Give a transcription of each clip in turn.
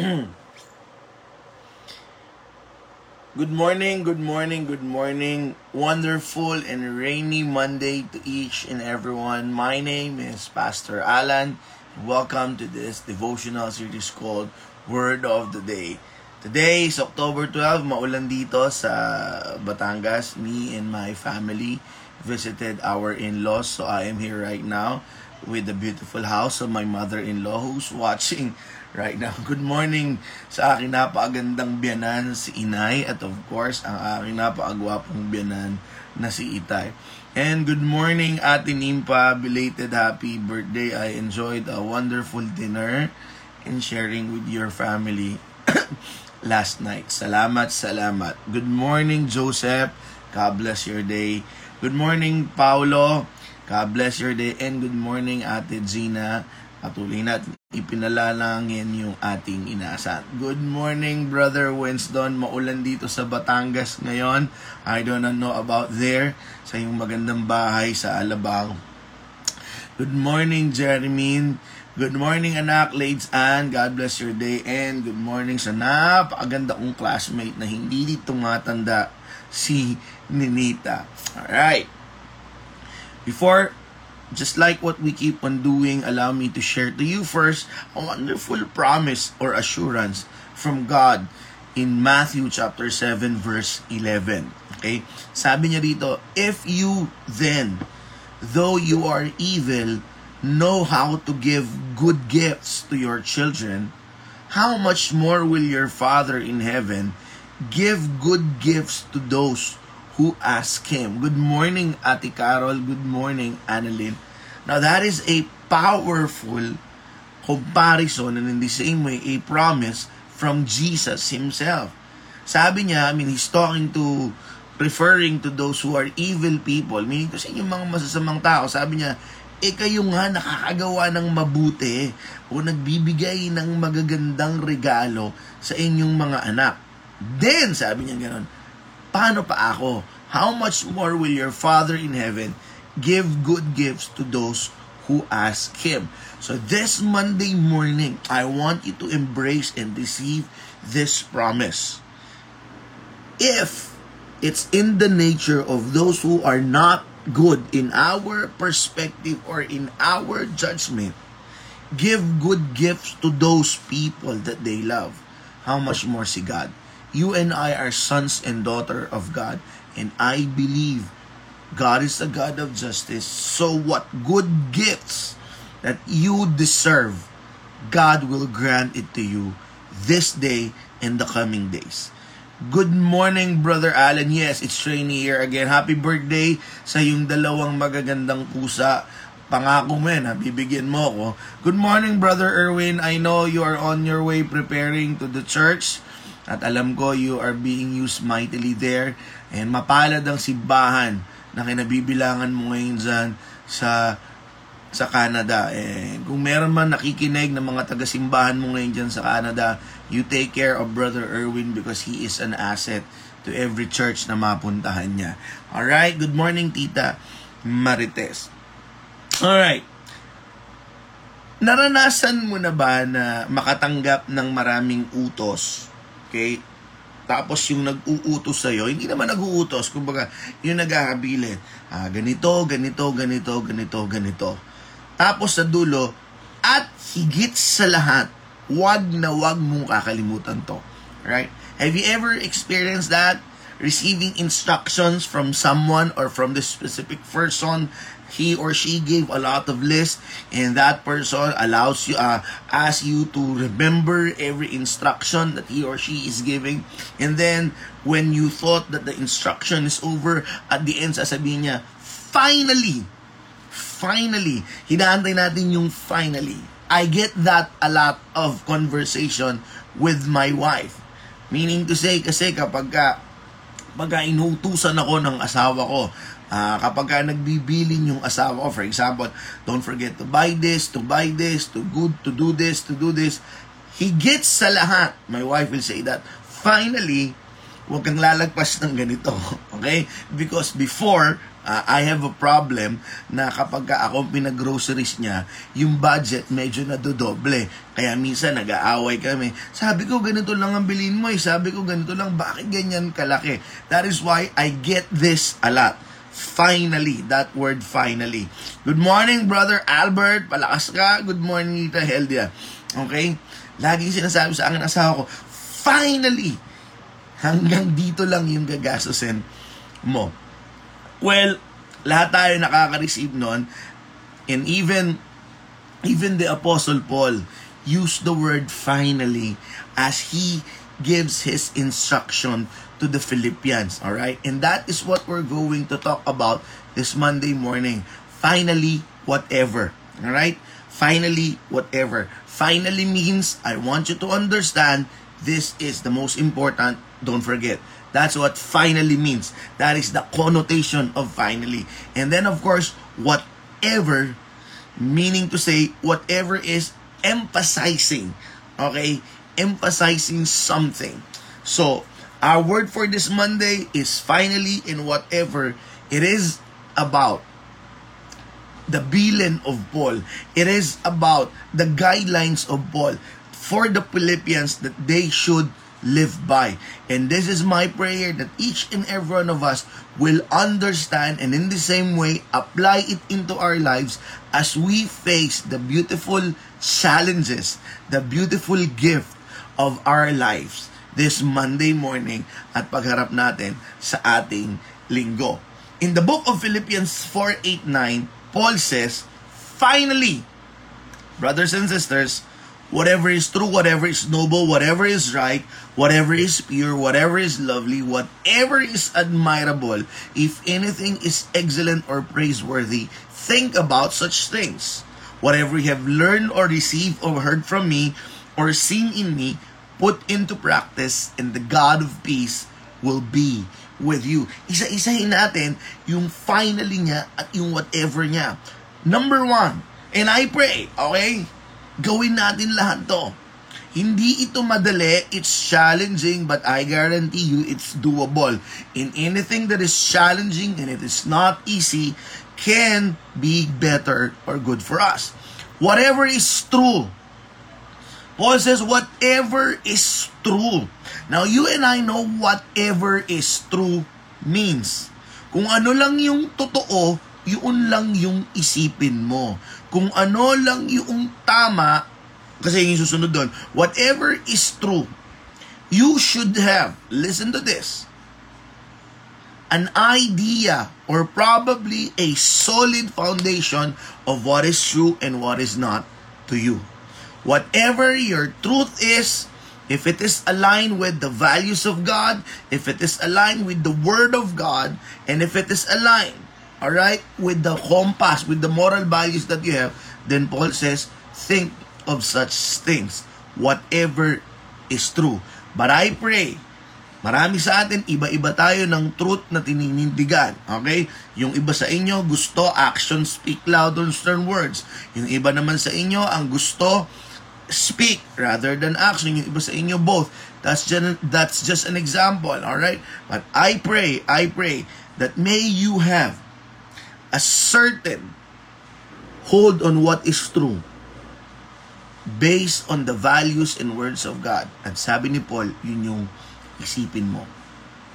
Good morning, good morning, good morning. Wonderful and rainy Monday to each and everyone. My name is Pastor Alan. Welcome to this devotional series called Word of the Day. Today is October 12. Maulan dito sa Batangas. Me and my family visited our in-laws. So I am here right now with the beautiful house of my mother-in-law who's watching right now. Good morning sa aking napakagandang biyanan si Inay at of course ang aking napakagwapong biyanan na si Itay. And good morning Ate Nimpa, belated happy birthday. I enjoyed a wonderful dinner and sharing with your family last night. Salamat, salamat. Good morning Joseph. God bless your day. Good morning Paulo. God bless your day and good morning Ate Gina. Patuloy natin ipinalalangin yung ating inaasahan. Good morning, Brother Winston. Maulan dito sa Batangas ngayon. I don't know about there sa yung magandang bahay sa Alabang. Good morning, Jeremy. Good morning, anak, Lades Ann. God bless your day. And good morning sa napakaganda kong classmate na hindi dito matanda si Ninita. Alright. Before just like what we keep on doing, allow me to share to you first a wonderful promise or assurance from God in Matthew chapter 7 verse 11. Okay? Sabi niya dito, if you then, though you are evil, know how to give good gifts to your children, how much more will your Father in heaven give good gifts to those who ask Him. Good morning, Ate Carol. Good morning, Annalyn. Now, that is a powerful comparison and in the same way, a promise from Jesus Himself. Sabi niya, I mean, He's talking to, referring to those who are evil people, meaning to sa inyong mga masasamang tao. Sabi niya, eh kayo nga nakakagawa ng mabuti o nagbibigay ng magagandang regalo sa inyong mga anak. Then, sabi niya gano'n, paano pa ako? How much more will your Father in heaven give good gifts to those who ask Him? So this Monday morning, I want you to embrace and receive this promise. If it's in the nature of those who are not good in our perspective or in our judgment, give good gifts to those people that they love. How much more si God? You and I are sons and daughter of God. And I believe God is a God of justice. So what good gifts that you deserve, God will grant it to you this day and the coming days. Good morning, Brother Alan. Yes, it's rainy here again. Happy birthday sa yung dalawang magagandang pusa. Pangako mo yan, bibigyan mo ako. Good morning, Brother Erwin. I know you are on your way preparing to the church. At alam ko, you are being used mightily there. And mapalad ang simbahan na kinabibilangan mo ngayon dyan sa sa Canada. Eh, kung meron man nakikinig ng mga taga-simbahan mo ngayon dyan sa Canada, you take care of Brother Erwin because he is an asset to every church na mapuntahan niya. Alright, good morning Tita Marites. Alright, naranasan mo na ba na makatanggap ng maraming utos Okay? Tapos yung nag-uutos sa'yo, hindi naman nag-uutos, kumbaga, yung nag-ahabilin, ah, ganito, ganito, ganito, ganito, ganito. Tapos sa dulo, at higit sa lahat, wag na wag mong kakalimutan to. Right? Have you ever experienced that? Receiving instructions from someone or from the specific person he or she gave a lot of list and that person allows you uh, asks you to remember every instruction that he or she is giving. And then when you thought that the instruction is over at the end sasabihin niya finally! Finally! Hinaantay natin yung finally. I get that a lot of conversation with my wife. Meaning to say kasi kapag ka pagka inuutusan ako ng asawa ko Uh, kapag ka nagbibilin yung asawa ko, for example, don't forget to buy this, to buy this, to good, to do this, to do this. He gets sa lahat. My wife will say that. Finally, huwag kang lalagpas ng ganito. Okay? Because before, uh, I have a problem na kapag ka ako pinag-groceries niya, yung budget medyo nadodoble. Kaya minsan nag-aaway kami. Sabi ko, ganito lang ang bilhin mo eh. Sabi ko, ganito lang. Bakit ganyan kalaki? That is why I get this a lot. Finally, that word finally. Good morning, Brother Albert. Palakas ka. Good morning, Nita Heldia. Okay? Laging sinasabi sa akin asawa ko, finally, hanggang dito lang yung gagastusin mo. Well, lahat tayo nakaka-receive nun. And even, even the Apostle Paul used the word finally as he gives his instruction to the Philippians. All right? And that is what we're going to talk about this Monday morning. Finally, whatever. All right? Finally, whatever. Finally means I want you to understand this is the most important. Don't forget. That's what finally means. That is the connotation of finally. And then, of course, whatever, meaning to say, whatever is emphasizing. Okay? Emphasizing something. So, our word for this Monday is finally in whatever it is about the bilin of Paul. It is about the guidelines of Paul for the Philippians that they should live by. And this is my prayer that each and every one of us will understand and in the same way apply it into our lives as we face the beautiful challenges, the beautiful gift of our lives this Monday morning at pagharap natin sa ating linggo. In the book of Philippians 4:8-9, Paul says, Finally, brothers and sisters, whatever is true, whatever is noble, whatever is right, whatever is pure, whatever is lovely, whatever is admirable, if anything is excellent or praiseworthy, think about such things. Whatever you have learned or received or heard from me or seen in me, put into practice, and the God of peace will be with you. Isa-isahin natin yung finally niya at yung whatever niya. Number one, and I pray, okay? Gawin natin lahat to. Hindi ito madali, it's challenging, but I guarantee you it's doable. In anything that is challenging and it is not easy, can be better or good for us. Whatever is true. Paul says, whatever is true. Now, you and I know whatever is true means. Kung ano lang yung totoo, yun lang yung isipin mo. Kung ano lang yung tama, kasi yung susunod doon, whatever is true, you should have, listen to this, an idea or probably a solid foundation of what is true and what is not to you. Whatever your truth is, if it is aligned with the values of God, if it is aligned with the Word of God, and if it is aligned, all right, with the compass, with the moral values that you have, then Paul says, think of such things, whatever is true. But I pray, marami sa atin, iba-iba tayo ng truth na tininindigan. Okay? Yung iba sa inyo, gusto, action speak louder than words. Yung iba naman sa inyo, ang gusto, speak rather than action. Yung iba sa inyo, both. That's just, that's just an example, alright? But I pray, I pray that may you have a certain hold on what is true based on the values and words of God. At sabi ni Paul, yun yung isipin mo.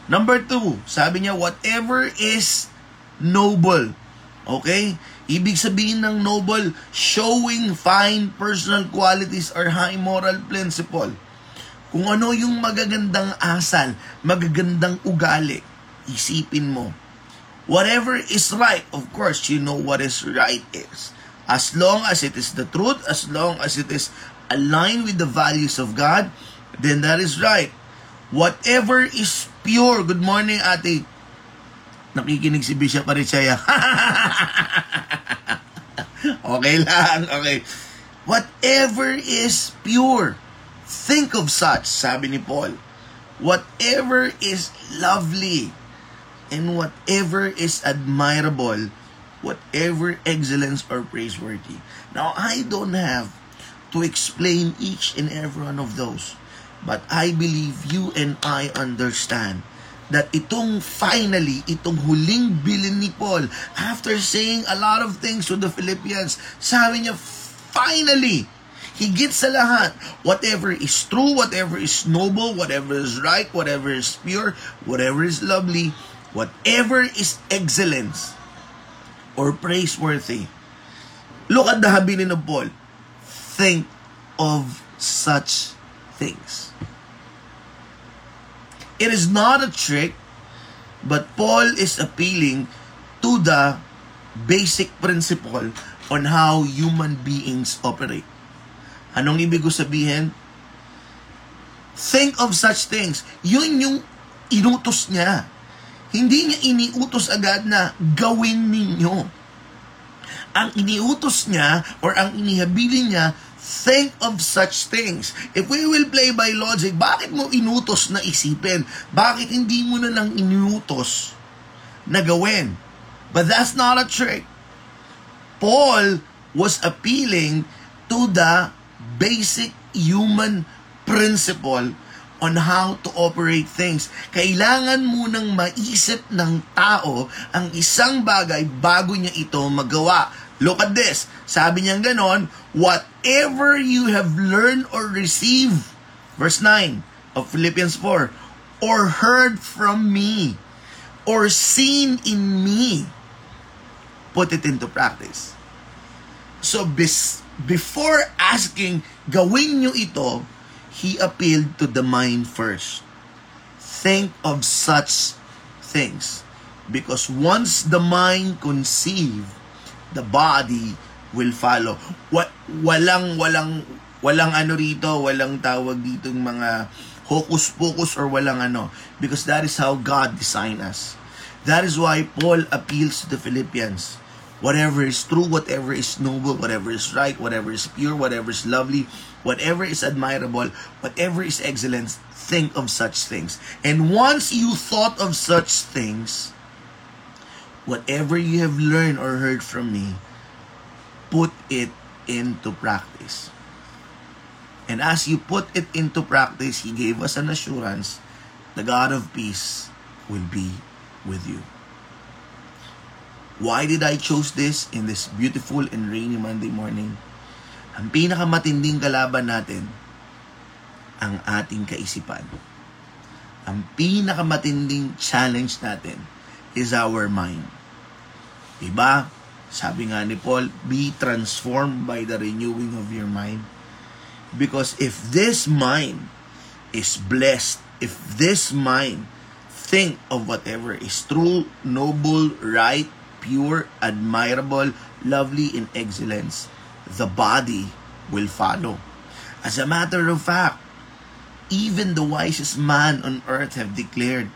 Number two, sabi niya, whatever is noble. Okay? Ibig sabihin ng noble, showing fine personal qualities or high moral principle. Kung ano yung magagandang asal, magagandang ugali, isipin mo. Whatever is right, of course, you know what is right is. As long as it is the truth, as long as it is aligned with the values of God, then that is right. Whatever is pure, good morning ate. Nakikinig si Bishop Arichaya. okay lang, okay. Whatever is pure, think of such, sabi ni Paul. Whatever is lovely, and whatever is admirable, whatever excellence or praiseworthy. Now, I don't have to explain each and every one of those, but I believe you and I understand that itong finally, itong huling bilin ni Paul, after saying a lot of things to the Philippians, sabi niya, finally, higit sa lahat, whatever is true, whatever is noble, whatever is right, whatever is pure, whatever is lovely, whatever is excellence or praiseworthy. Look at the habilin of Paul. Think of such things. It is not a trick, but Paul is appealing to the basic principle on how human beings operate. Anong ibig ko sabihin? Think of such things. Yun yung inutos niya. Hindi niya iniutos agad na gawin ninyo. Ang iniutos niya or ang inihabili niya, think of such things. If we will play by logic, bakit mo inutos na isipin? Bakit hindi mo na lang inutos na gawin? But that's not a trick. Paul was appealing to the basic human principle on how to operate things. Kailangan munang maisip ng tao ang isang bagay bago niya ito magawa. Look at this. Sabi niya ganon, whatever you have learned or received, verse 9 of Philippians 4, or heard from me, or seen in me, put it into practice. So, before asking, gawin nyo ito, he appealed to the mind first. Think of such things. Because once the mind conceive, the body will follow. Wa- walang walang walang ano rito, walang tawag dito mga hocus pocus or walang ano because that is how God designed us. That is why Paul appeals to the Philippians. Whatever is true, whatever is noble, whatever is right, whatever is pure, whatever is lovely, whatever is admirable, whatever is excellent, think of such things. And once you thought of such things, whatever you have learned or heard from me, put it into practice. And as you put it into practice, He gave us an assurance the God of peace will be with you. Why did I choose this in this beautiful and rainy Monday morning? Ang pinakamatinding kalaban natin, ang ating kaisipan. Ang pinakamatinding challenge natin is our mind. Diba? Sabi nga ni Paul, be transformed by the renewing of your mind. Because if this mind is blessed, if this mind think of whatever is true, noble, right, pure, admirable, lovely, and excellence, the body will follow. As a matter of fact, even the wisest man on earth have declared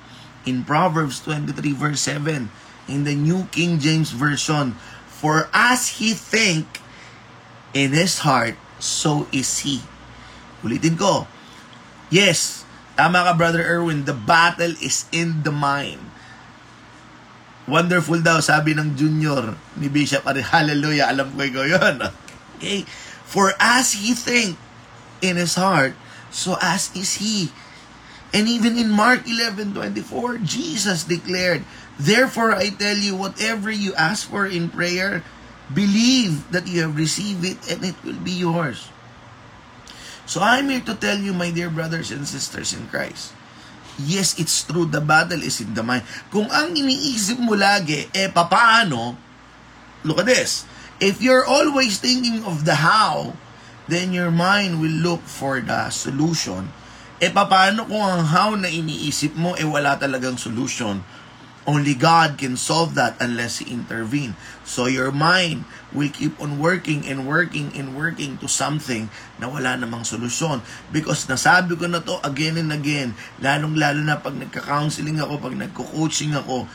in Proverbs 23 verse 7 in the New King James Version, For as he think in his heart, so is he. Ulitin ko. Yes, tama ka Brother Erwin, the battle is in the mind. Wonderful daw, sabi ng junior ni Bishop Ari. Hallelujah, alam ko ikaw yun. Okay? For as he think in his heart, so as is he. And even in Mark 11:24, Jesus declared, Therefore I tell you, whatever you ask for in prayer, believe that you have received it and it will be yours. So I'm here to tell you, my dear brothers and sisters in Christ, yes, it's true, the battle is in the mind. Kung ang iniisip mo lagi, eh, papaano? Look at this. If you're always thinking of the how, then your mind will look for the solution. E paano kung ang how na iniisip mo e wala talagang solution? Only God can solve that unless He intervene. So your mind will keep on working and working and working to something na wala namang solusyon. Because nasabi ko na to again and again, lalong-lalo na pag nagka-counseling ako, pag nagko-coaching ako,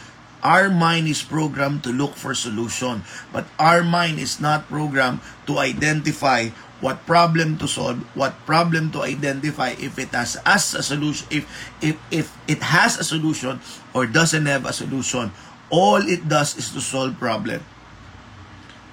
Our mind is programmed to look for solution, but our mind is not programmed to identify what problem to solve, what problem to identify if it has as a solution, if if if it has a solution or doesn't have a solution. All it does is to solve problem.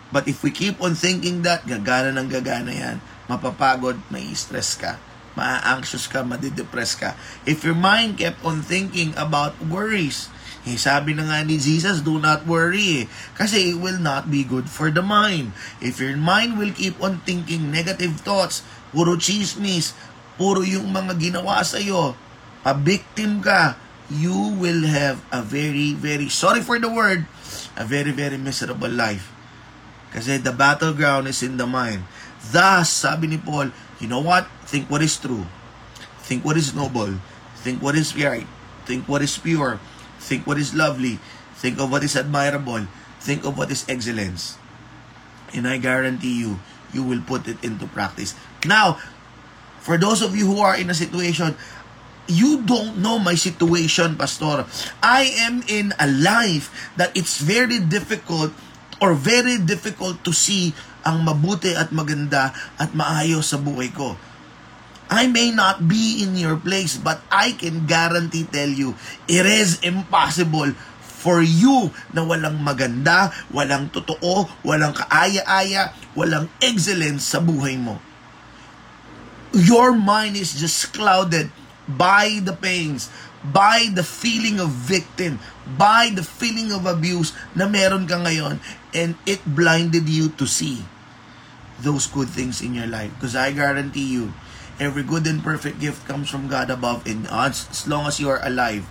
But if we keep on thinking that, gagana ng gagana yan, mapapagod, may stress ka. ma-anxious ka, madidepress ka. If your mind kept on thinking about worries, eh, sabi na nga ni Jesus, do not worry. Eh. Kasi it will not be good for the mind. If your mind will keep on thinking negative thoughts, puro chismis, puro yung mga ginawa sa'yo, pa-victim ka, you will have a very, very, sorry for the word, a very, very miserable life. Kasi the battleground is in the mind. Thus, sabi ni Paul, you know what? Think what is true. Think what is noble. Think what is right. Think what is pure. Think what is lovely. Think of what is admirable. Think of what is excellence. And I guarantee you, you will put it into practice. Now, for those of you who are in a situation, you don't know my situation, Pastor. I am in a life that it's very difficult or very difficult to see ang mabuti at maganda at maayos sa buhay ko. I may not be in your place, but I can guarantee tell you, it is impossible for you na walang maganda, walang totoo, walang kaaya-aya, walang excellence sa buhay mo. Your mind is just clouded by the pains, by the feeling of victim, by the feeling of abuse na meron ka ngayon and it blinded you to see those good things in your life. Because I guarantee you, every good and perfect gift comes from God above and as, as long as you are alive,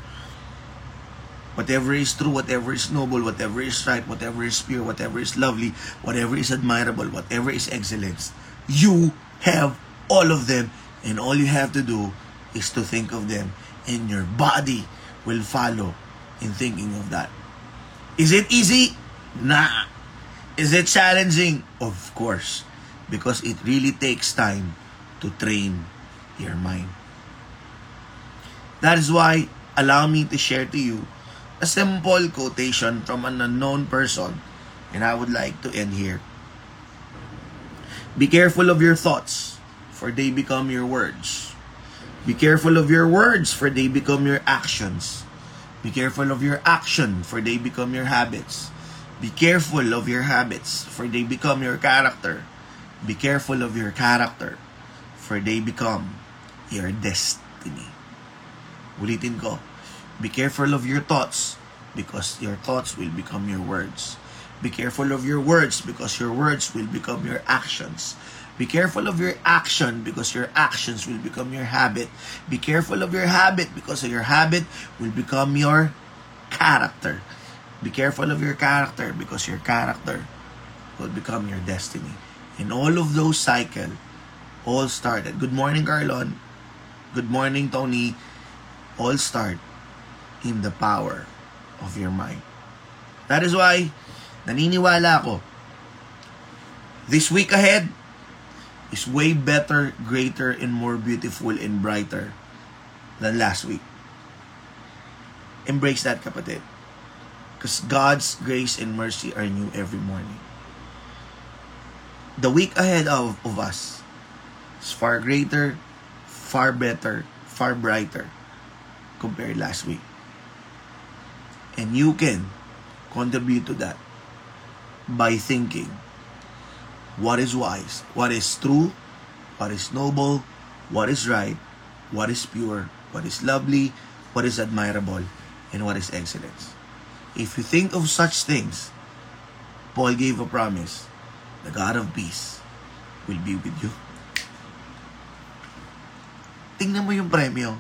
whatever is true, whatever is noble, whatever is right, whatever is pure, whatever is lovely, whatever is admirable, whatever is excellence, you have all of them and all you have to do is to think of them and your body will follow in thinking of that. Is it easy? Nah. Is it challenging? Of course. Because it really takes time to train your mind. That is why allow me to share to you a simple quotation from an unknown person and I would like to end here. Be careful of your thoughts for they become your words. Be careful of your words, for they become your actions. Be careful of your action, for they become your habits. Be careful of your habits, for they become your character. Be careful of your character, for they become your destiny. Ulitin ko. Be careful of your thoughts, because your thoughts will become your words. Be careful of your words, because your words will become your actions. Be careful of your action because your actions will become your habit. Be careful of your habit because your habit will become your character. Be careful of your character because your character will become your destiny. In all of those cycle all started. Good morning, Carlon. Good morning, Tony. All start in the power of your mind. That is why naniniwala ako this week ahead is way better, greater, and more beautiful and brighter than last week. Embrace that, kapatid. Because God's grace and mercy are new every morning. The week ahead of, of us far greater, far better, far brighter compared last week. And you can contribute to that by thinking what is wise, what is true, what is noble, what is right, what is pure, what is lovely, what is admirable, and what is excellence. If you think of such things, Paul gave a promise, the God of peace will be with you. Tingnan mo yung premyo.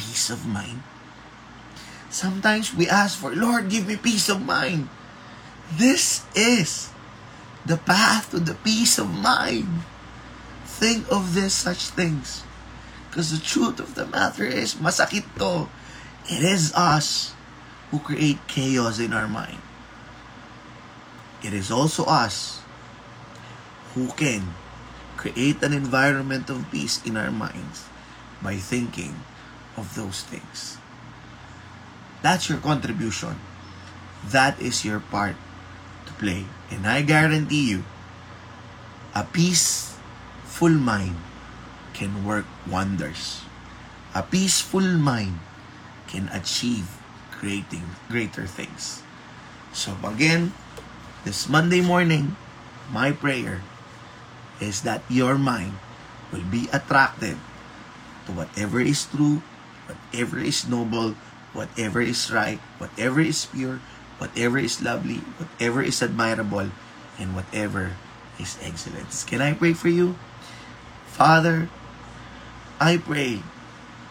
Peace of mind. Sometimes we ask for, Lord, give me peace of mind. This is the path to the peace of mind. Think of this such things. Because the truth of the matter is, masakit to. It is us who create chaos in our mind. It is also us who can create an environment of peace in our minds by thinking of those things. That's your contribution. That is your part to play. And I guarantee you, a peaceful mind can work wonders. A peaceful mind can achieve creating greater things. So again, this Monday morning, my prayer is that your mind will be attracted to whatever is true, whatever is noble, whatever is right, whatever is pure, whatever is lovely, whatever is admirable, and whatever is excellent. Can I pray for you? Father, I pray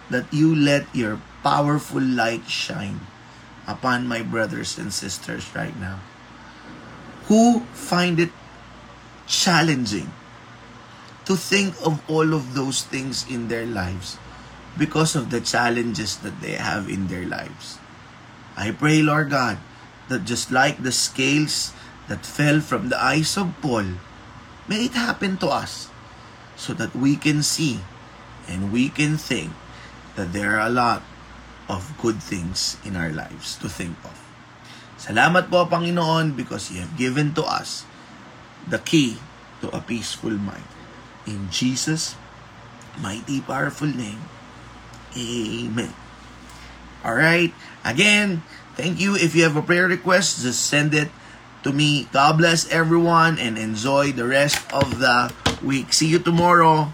that you let your powerful light shine upon my brothers and sisters right now who find it challenging to think of all of those things in their lives because of the challenges that they have in their lives. I pray, Lord God, that just like the scales that fell from the eyes of Paul, may it happen to us so that we can see and we can think that there are a lot of good things in our lives to think of. Salamat po, Panginoon, because you have given to us the key to a peaceful mind. In Jesus' mighty, powerful name, Amen. Alright, again, thank you. If you have a prayer request, just send it to me. God bless everyone and enjoy the rest of the week. See you tomorrow.